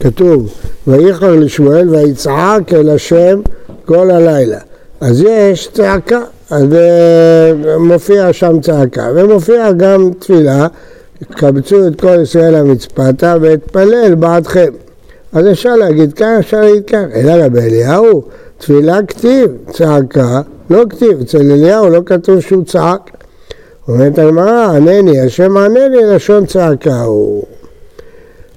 כתוב, ויחר לשמואל ויצעק אל השם כל הלילה. אז יש צעקה, אז אה, מופיע שם צעקה, ומופיע גם תפילה, קבצו את כל ישראל המצפתה ואתפלל בעדכם. אז אפשר להגיד כאן, אפשר להגיד כאן, אלא רבי אליהו, תפילה כתיב, צעקה, לא כתיב, אצל אליהו לא כתוב שהוא צעק. אומרת הגמרא, ענני, השם ענני, לשון צעקה הוא.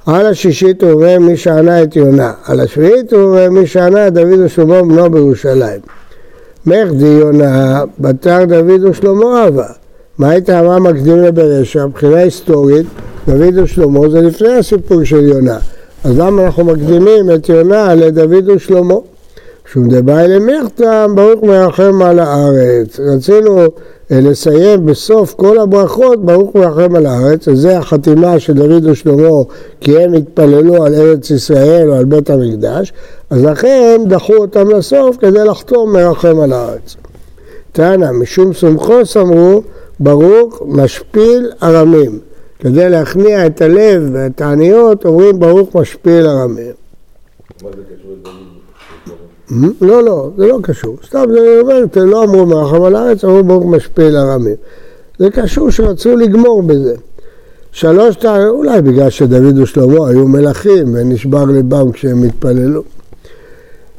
על השישית הוא אומר מי שענה את יונה, על השביעית הוא אומר מי שענה את דוד ושלמה בנו בירושלים. מחדי יונה, בתר דוד ושלמה אהבה. מה הייתה מה מקדים לברשע? מבחינה היסטורית, דוד ושלמה זה לפני הסיפור של יונה. אז למה אנחנו מקדימים את יונה לדוד ושלמה? כשהוא מדבר אל מיכתם, ברוך מרחם על הארץ. רצינו אה, לסיים בסוף כל הברכות, ברוך מרחם על הארץ, וזה החתימה של דוד ושלמה, כי הם התפללו על ארץ ישראל או על בית המקדש, אז לכן דחו אותם לסוף כדי לחתום מרחם על הארץ. תנא, משום סומכוס אמרו, ברוך משפיל ארמים. כדי להכניע את הלב ואת העניות, אומרים ברוך משפיל ארמים. מה זה קשור לדוד? לא, לא, זה לא קשור. סתם זה אומר, לא אמרו מרחם על הארץ, אמרו ברוך משפיל ארמים. זה קשור שרצו לגמור בזה. שלוש אולי בגלל שדוד ושלמה היו מלכים ונשבר ליבם כשהם התפללו.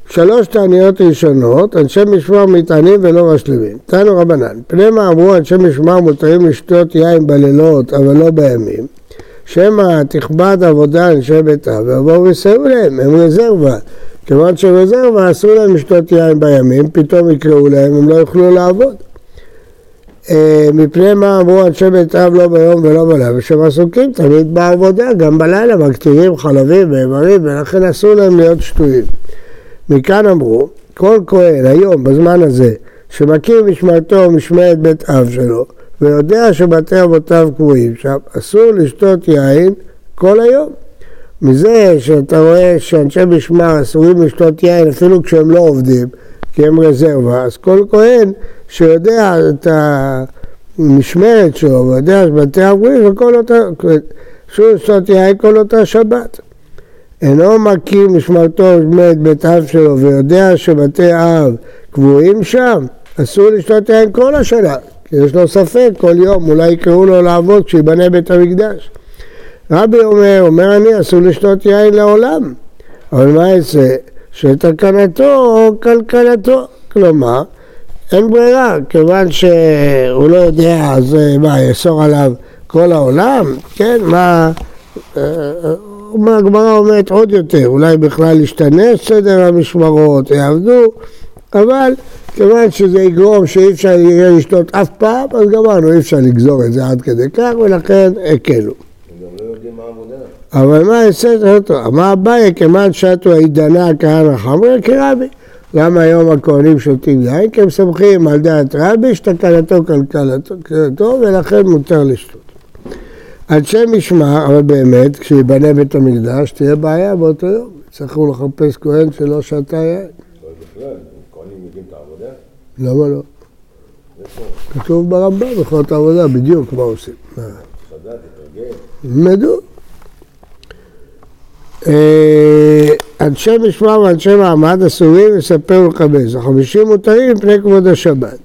שלוש תעניות ראשונות, אנשי משמר מטענים ולא משלימים. תנו רבנן, פני מה אמרו אנשי משמר מותרים לשתות יין בלילות אבל לא בימים, שמא תכבד עבודה אנשי ביתה ויבואו ויסייעו להם, הם רזרבה. כיוון שהם רזרבה אסור להם לשתות יין בימים, פתאום יקראו להם, הם לא יוכלו לעבוד. אה, מפני מה אמרו אנשי בית אב לא ביום ולא בלילה, שהם עסוקים תמיד בעבודה, גם בלילה מקטירים חלבים ואיברים ולכן אסור להם להיות שטויים. מכאן אמרו, כל כהן היום, בזמן הזה, שמכיר משמרתו ומשמרת בית אב שלו, ויודע שבתי אבותיו קבועים שם, אסור לשתות יין כל היום. מזה שאתה רואה שאנשי משמר אסורים לשתות יין אפילו כשהם לא עובדים, כי הם רזרבה, אז כל כהן שיודע את המשמרת שלו ויודע שבתי אב קבועים, וכל אותה, אסור לשתות יין כל אותה שבת. אינו מכיר משמרתו ובאמת בית אב שלו ויודע שבתי אב קבועים שם, אסור לשתות יין כל השנה, כי יש לו ספק כל יום, אולי יקראו לו לעבוד כשיבנה בית המקדש. רבי אומר, אומר אני, אסור לשתות יין לעולם, אבל מה יעשה? שתקנתו או כלכלתו, כלומר, אין ברירה, כיוון שהוא לא יודע, אז מה, יאסור עליו כל העולם? כן, מה... הגמרא אומרת עוד יותר, אולי בכלל ישתנה סדר המשמרות, יעבדו, אבל כיוון שזה יגרום שאי אפשר יהיה לשתות אף פעם, אז גמרנו, אי אפשר לגזור את זה עד כדי כך, ולכן הקלו. אבל מה יעשה אותו? מה הבעיה? כמעט שתו העידנה כהנא חמרי כרבי. למה היום הכהנים שותים יין? כי הם סומכים על דעת רבי שתקלתו כלכלתו ולכן מותר לשתות. אנשי משמר, אבל באמת, כשיבנה בית המקדש, תהיה בעיה באותו יום. יצטרכו לחפש כהן שלא שתה יין. למה לא? כתוב ברמב"ם, את העבודה, בדיוק מה עושים. ילמדו. אה, אנשי משמר ואנשי מעמד אסורים לספר ולכבס. החמישים מותרים מפני כבוד השבת.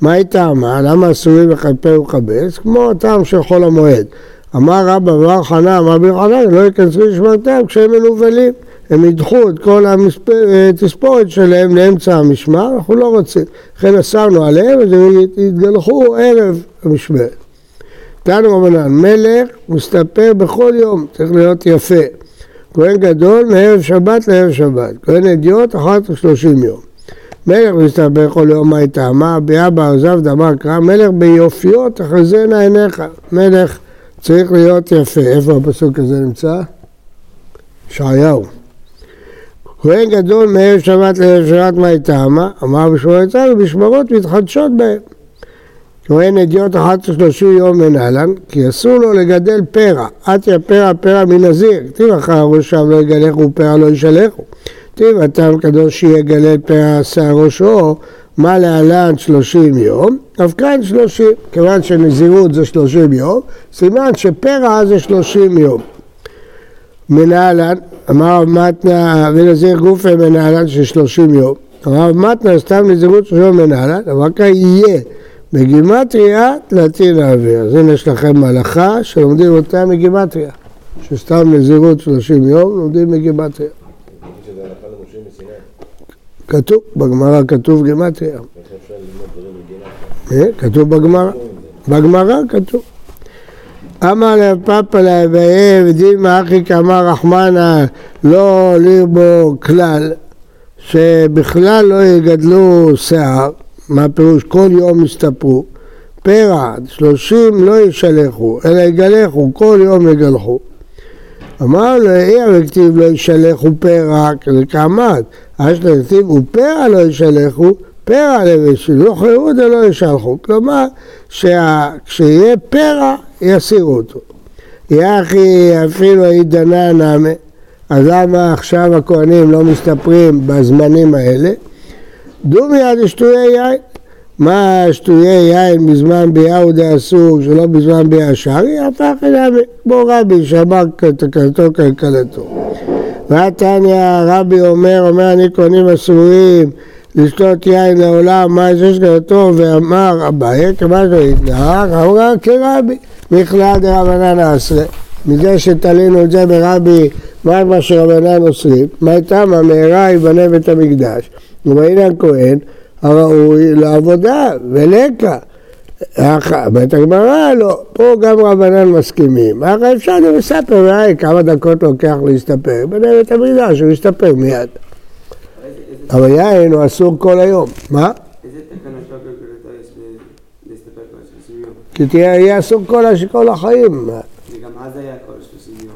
מה היא טעמה? למה אסורים לכפר ולכבס? כמו הטעם של חול המועד. אמר רבא בר חנה, אמר בר חנה, לא ייכנסו לשמרתם כשהם מנוולים. הם ידחו את כל התספורת שלהם לאמצע המשמר, אנחנו לא רוצים. לכן אסרנו עליהם, אז הם יתגלחו ערב המשמרת. תנו רבנן, מלך מסתפר בכל יום, צריך להיות יפה. כהן גדול מערב שבת לערב שבת, כהן אדיוט אחת ושלושים יום. מלך מסתפר כל יום מה הייתה, מה ביאה בארזיו דמר קרא, מלך ביופיו תחזינה עיניך, מלך צריך להיות יפה. איפה הפסוק הזה נמצא? ישעיהו. כהן גדול מערב שבת לערב שבת מה טעמה? אמר בשמורת צה"ל ובשמרות מתחדשות בהם. כהן אדיוט אחת ושלושים יום מנהלן, כי אסור לו לגדל פרע, עטיה פרע פרע מנזיר, כתיב אחר ראשם לא יגלחו פרע לא ישלחו. כתיב הטעם קדוש שיגלל פרע שיער ראשו, מה להלן שלושים יום, אף כאן שלושים, כיוון שנזירות זה שלושים יום, סימן שפרע זה שלושים יום. מנהלן, אמר רב מתנה ונזיר גופי מנהלן של שלושים יום. רב מתנה סתם נזירות שלושים יום מנהלן, אבל כאן יהיה בגימטריה תלתין האוויר. אז הנה יש לכם הלכה שלומדים אותה מגימטריה. שסתם נזירות שלושים יום לומדים מגימטריה. כתוב, בגמרא כתוב גימטריה. אה, כתוב בגמרא. בגמרא כתוב. אמר לפאפה לאביהם דימה אחי כאמר רחמנה לא לירבו כלל שבכלל לא יגדלו שיער, מה פירוש כל יום יסתפרו, פרע שלושים לא ישלחו אלא יגלחו, כל יום יגלחו אמר לו, אי הכתיב לא ישלחו פרע, כעמד, אשתא כתיב ופרע לא ישלחו, פרע לבשל, לא חירות ולא ישלחו. כלומר, כשיהיה פרע, יסירו אותו. יחי אפילו דנה נאמה, אז למה עכשיו הכהנים לא מסתפרים בזמנים האלה? דומי עד שטויי יין. מה שטויי יין בזמן ביהו דאסור שלא בזמן ביה שרי, הפך אליו כמו רבי שאמר תקלתו כלכלתו. והתניא רבי אומר, אומר אני כהנים אסורים לשתות יין לעולם, מה יש כלתו ואמר אביי, כמה שלא יתנהג, אמרה כרבי, מכלל דרבנן אסרה. מזה שתלינו את זה ברבי, מה מה שרבנן אוסרים, מה איתם המהרה יבנה בית המקדש. ובעניין כהן הראוי לעבודה ולקה. אומרת הגמרא, לא, פה גם רבנן מסכימים. אחרי אפשר גם לספר, ואי, כמה דקות לוקח להסתפר. בנה בית המקדש, הוא יסתפר מיד. אבל יין הוא אסור כל היום. מה? איזה תקנה של להסתפר כל ה-30 יום? כי תהיה אסור כל החיים. וגם אז היה כל ה-30 יום.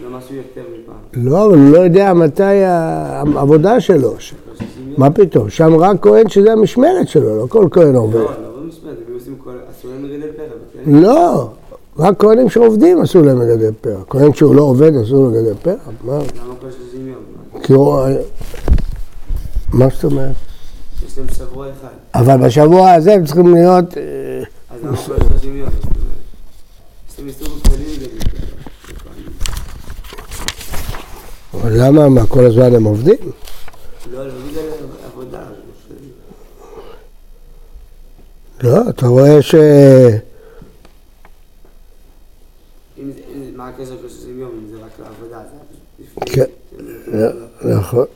זה לא משהו יותר מפעם. לא, אבל הוא לא יודע מתי העבודה שלו. מה פתאום? שם רק כהן שזה המשמרת שלו, לא כל כהן עובד. לא, לא במשמרת, הם עושים כל... אסור להם לגדל פרא. לא, רק כהנים שעובדים אסור להם לגדל פרח. כהן שהוא לא עובד אסור לגדל פרח? מה? למה כל 30 יום? כי הוא... מה זאת אומרת? יש להם שבוע אחד. אבל בשבוע הזה הם צריכים להיות... אה, אז למה כל 30 יום? יש להם איסור כללי לגדל פרא. אבל למה? מה, כל הזמן הם עובדים? לא, לא עבודה. לא, אתה רואה ש... אם מה הקשר של 30 יום? אם זה רק לעבודה, זה. כן. לא, נכון.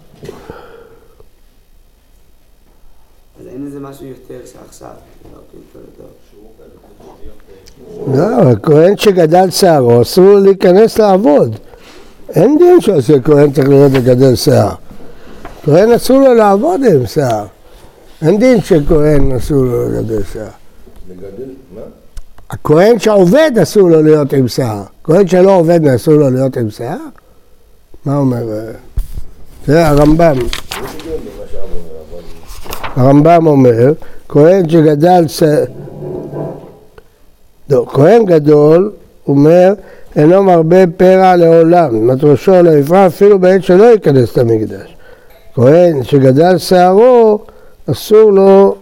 אז אין איזה משהו יותר שעכשיו. לא, כן, טוב, טוב. לא, אבל כהן שגדל שערו, אסור לו להיכנס לעבוד. אין דין שעושה כהן צריך להיות לגדל שיער. כהן אסור לו לעבוד עם שיער. אין דין שכהן אסור לו לגדל שיער. לגדל, מה? הכהן שעובד אסור לו להיות עם שיער. כהן שלא עובד אסור לו להיות עם שיער? מה אומר? אה? זה הרמב"ם. הרמב"ם אומר, כהן שגדל ש... לא, כהן גדול, אומר, אינו מרבה פרע לעולם, את ראשו לא יפרע אפילו בעת שלא ייכנס למקדש. כהן שגדל שערו, אסור לו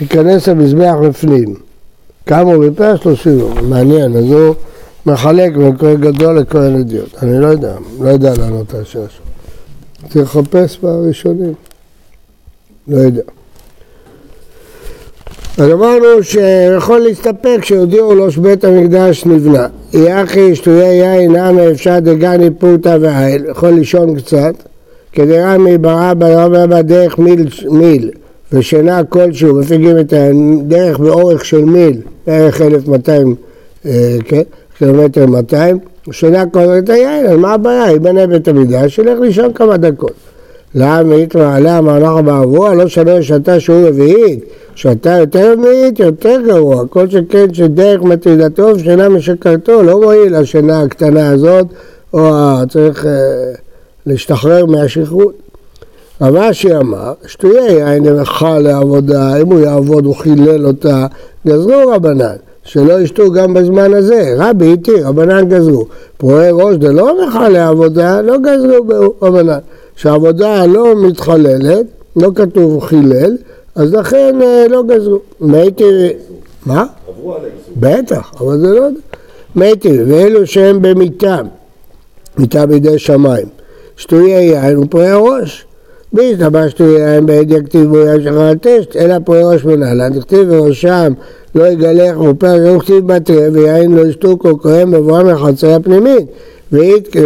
להיכנס למזבח לפנים. כמה הוא בפרע? שלושים יום. מעניין, אז הוא מחלק בין כהן גדול לכהן אדיוט. אני לא יודע, לא יודע לענות על השאלה שלו. צריך לחפש בראשונים. לא יודע. אז אמרנו שיכול להסתפק שהודיעו לו שבית המקדש נבנה. יחי שטויי יין נמי אפשר דגני פורתא ועיל, יכול לישון קצת, כדרמי ברא ברא בדרך מיל, מיל ושינה כלשהו, מפיגים את הדרך באורך של מיל, בערך 1200 אה, כן, קילומטר 200, שינה את היין, אז מה הבעיה? יבנה בית המקדש, ילך לישון כמה דקות. למה יתמע למה אנחנו בעבוע, לא שווה שאתה שהוא רביעית, שאתה יותר רביעית, יותר גרוע. כל שכן שדרך מטרידתו ושינה משקרתו, לא מועיל השינה הקטנה הזאת, או צריך אה, להשתחרר מהשכרות. רבשי אמר, שטויי יין דרכה לעבודה, אם הוא יעבוד הוא חילל אותה, גזרו רבנן, שלא ישתו גם בזמן הזה, רבי איתי, רבנן גזרו. פרועי ראש דלא נכה לעבודה, לא גזרו רבנן. שהעבודה לא מתחללת, לא כתוב חילל, אז לכן אה, לא גזרו. מתי... מה? עברו על האיסור. בטח, אבל זה לא... מתי, ואלו שהם במיתם, מיתה בידי שמיים. שטויי יין ופועי ראש. מי נשתבע שטויי יין בעד יכתיב בו יין שחר על טשט, אלא פועי ראש מנהלן, תכתיב בראשם לא יגלח ופרק לא כתיב בתרי ויין לא ישתו כל כהן בבואם לחצר הפנימית.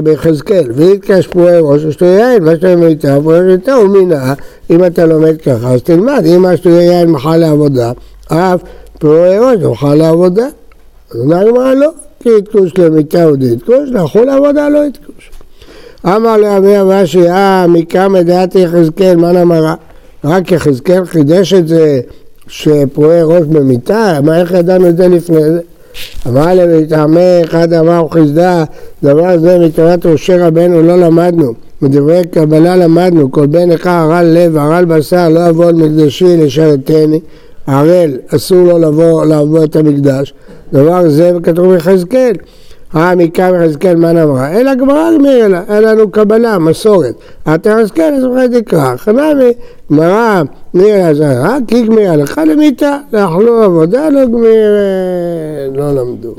ביחזקאל, ויתקש פועי ראש ושטויי יין, מה שאתה מיתה פועי ראש מיתה ומינה, אם אתה לומד ככה אז תלמד, אם השטויי יין מחל לעבודה, אף פועי ראש מחל לעבודה. אז אמר הגמרא לא, כי יתקוש למיתה ודתקוש, לכו לעבודה לא יתקוש. אמר לאבי אבשי, אה, מכמה דעתי יחזקאל, מה נאמרה? רק יחזקאל חידש את זה שפועי ראש במיתה? מה, איך ידענו את זה לפני זה? אמר להם, מטעמי אחד אמר וחסדה, דבר זה מתורת ראשי רבנו לא למדנו, מדברי קבלה למדנו, כל בן אחד הרל לב, הרל בשר, לא יבוא על מקדשי לשרתני, ערל, אסור לו לבוא לעבור את המקדש, דבר זה כתוב ביחזקאל. אה, מכאן יחזקאל מה נאמרה? אלא הגמרא הגמירה לה, אין לנו קבלה, מסורת. אתה יחזקאל, אז אולי תקרא. חנמי, גמרא, מירה זרה, כי גמירה לך למיתה, לאכלו עבודה, לא גמירה, לא למדו.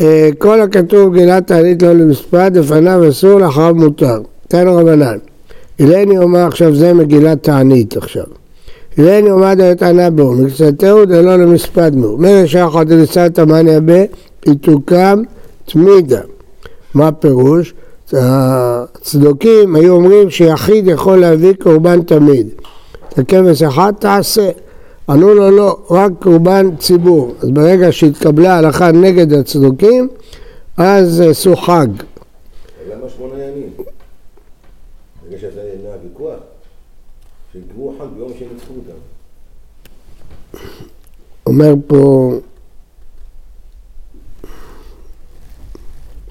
אה, כל הכתוב גילת תענית לא למספד, לפניו אסור, לאחריו מותר. תן רבנן. הילני אומר עכשיו זה מגילת תענית עכשיו. הילני עומד על טענה בו, מקצתהו דלא למספד מו. מרש שחר דלצת המאניה ב... היא תוקם תמידה. מה פירוש? הצדוקים היו אומרים שיחיד יכול להביא קורבן תמיד. את הכבש אחד תעשה. ענו לו לא, רק קורבן ציבור. אז ברגע שהתקבלה הלכה נגד הצדוקים, אז עשו חג. למה שמונה ימים? ברגע שזה היה ויכוח, שיקבעו חג ביום שניצחו אותם. אומר פה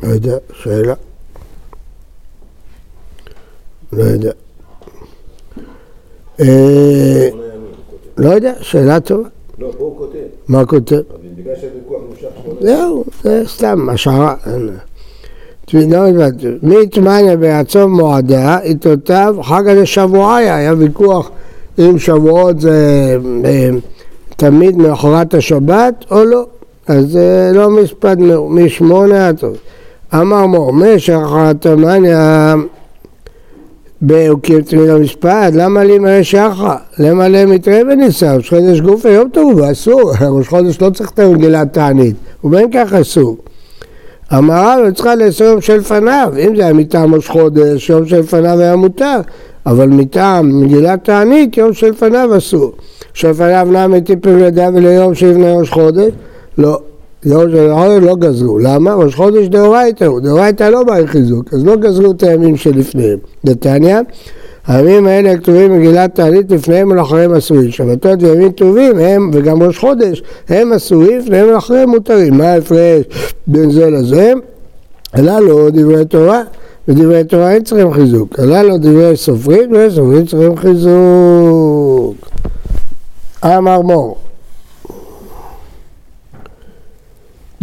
לא יודע, שאלה. לא יודע. אה, לא יודע, שאלה טובה. לא, פה הוא כותב. מה כותב? בגלל שהוויכוח נמשך שמונה זהו, זה סתם השערה. לא הבנתי. מי תמניה בעצוב מועדה, איתותיו חג הזה שבועיה, היה ויכוח אם שבועות זה אה, תמיד מאחורת השבת או לא. אז זה לא מספד משמונה עד. אמר מור, משך התמניה באוקים תמיד המספד, למה לי מראה שחר? למה להם מתראה בניסה? ראש חודש גופה יום טוב, אסור, ראש חודש לא צריך את המגילת תענית, ובין כך אסור. אמרה לו, צריכה לאסור יום של לפניו, אם זה היה מטעם ראש חודש, יום של לפניו היה מותר, אבל מטעם מגילת תענית, יום של לפניו אסור. שלפניו נע מטיפים לידה וליום שלפני ראש חודש, לא. יום של חודש לא גזרו, למה? ראש חודש דאורייתא הוא, דאורייתא לא בא חיזוק, אז לא גזרו את הימים שלפניהם. נתניה, הימים האלה כתובים במגילת תענית לפניהם ולאחריהם אסורים. שבתות וימים טובים הם, וגם ראש חודש, הם אסורים, לפניהם ולאחריהם מותרים. מה ההפרש בין זה לזה? הללו דברי תורה, ודברי תורה אין צריכים חיזוק. הללו דברי סופרים, דברי סופרים צריכים חיזוק. אמר מור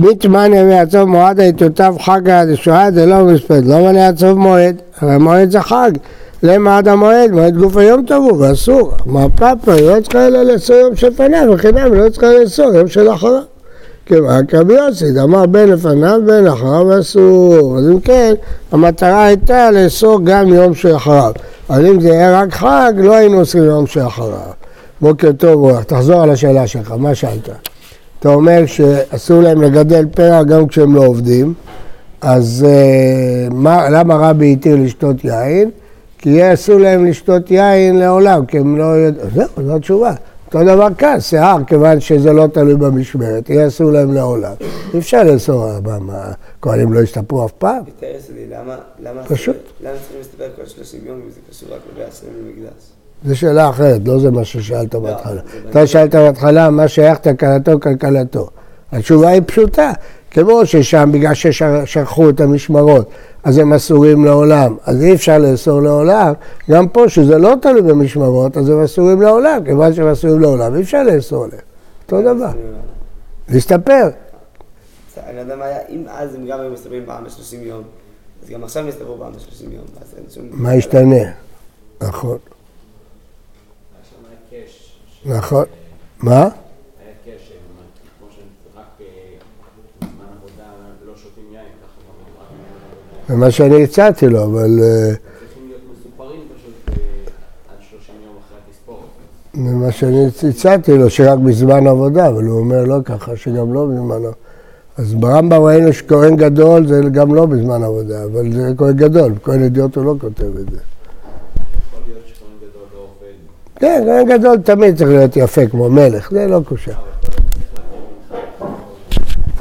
ביטמן יעצוב מועד היתותיו חג עד השואה זה לא מספד, לא מנה יעצוב מועד, הרי מועד זה חג, למה עד המועד, מועד גוף היום טוב הוא ואסור, מה פאפה, לא צריכה אלא לאסור יום שלפניו, היא לא צריכה לאסור יום של אחריו. כיוון כרבי יוסי, אמר בין לפניו בין אחריו אסור, אז אם כן, המטרה הייתה לאסור גם יום שאחריו, אבל אם זה היה רק חג, לא היינו עושים יום שאחריו. בוקר טוב, תחזור על השאלה שלך, מה שאלת? אתה אומר שאסור להם לגדל פרח גם כשהם לא עובדים, אז uh, מה, למה רבי התיר לשתות יין? כי יהיה אסור להם לשתות יין לעולם, כי הם לא יודעים, זהו, זו התשובה. אותו דבר כאן, שיער, כיוון שזה לא תלוי במשמרת, יהיה אסור להם לעולם. אי אפשר לאסור, מה, הכהנים לא יסתפרו אף פעם? למה פשוט. למה צריכים להסתפר כל 30 יום אם זה קשור רק לעשרים למקדש? זו שאלה אחרת, לא זה מה ששאלת בהתחלה. זה אתה שאלת בהתחלה מה שייך תקלתו כלכלתו. התשובה היא פשוטה, כמו ששם בגלל ששכחו את המשמרות, אז הם אסורים לעולם, אז אי אפשר לאסור לעולם, גם פה שזה לא תלוי במשמרות, אז הם אסורים לעולם, כיוון שהם אסורים לעולם, אי אפשר לאסור עליהם. אותו דבר, להסתפר. אני לא יודע מה היה, אם אז הם גם היו מסתפרים פעם ב-30 יום, אז גם עכשיו הם יסתפרו פעם ב-30 יום, אז אין שום... מה ישתנה? נכון, נכון. מה? היה קשר, כמו שרק בזמן עבודה לא שותים יין, ככה גם רק זה מה שאני הצעתי לו, אבל... אה, צריכים להיות מסופרים פשוט עד 30 יום אחרי התספורת. זה מה שאני הצעתי לו, שרק בזמן עבודה, אבל הוא אומר לא ככה, שגם לא בזמן עבודה. אז ברמב"ם ראינו שכהן גדול זה גם לא בזמן עבודה, אבל זה כהן גדול, כהן אדיוט הוא לא כותב את זה. יכול להיות שכהן גדול לא עובד, כן, גדול תמיד צריך להיות יפה כמו מלך, זה לא. אבל